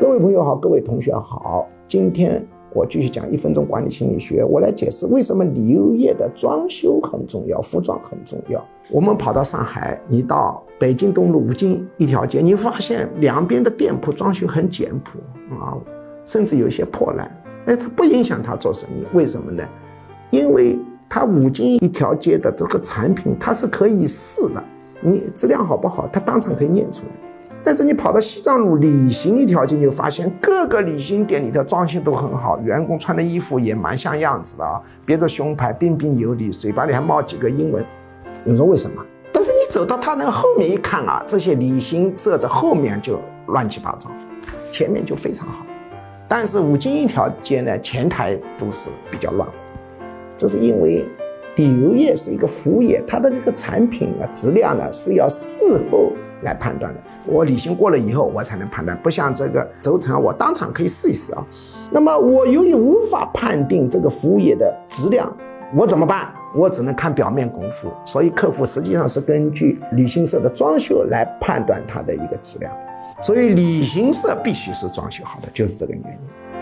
各位朋友好，各位同学好，今天我继续讲一分钟管理心理学，我来解释为什么旅游业的装修很重要，服装很重要。我们跑到上海，你到北京东路五金一条街，你发现两边的店铺装修很简朴啊，甚至有些破烂，哎，它不影响他做生意，为什么呢？因为它五金一条街的这个产品，它是可以试的，你质量好不好，它当场可以验出来。但是你跑到西藏路旅行一条街，你就发现各个旅行店里的装修都很好，员工穿的衣服也蛮像样子的啊，别着胸牌，彬彬有礼，嘴巴里还冒几个英文。你说为什么？但是你走到他那个后面一看啊，这些旅行社的后面就乱七八糟，前面就非常好。但是五金一条街呢，前台都是比较乱，这是因为旅游业是一个服务业，它的这个产品啊质量呢是要事后。来判断的，我旅行过了以后，我才能判断，不像这个轴承，我当场可以试一试啊。那么我由于无法判定这个服务业的质量，我怎么办？我只能看表面功夫。所以客户实际上是根据旅行社的装修来判断它的一个质量。所以旅行社必须是装修好的，就是这个原因。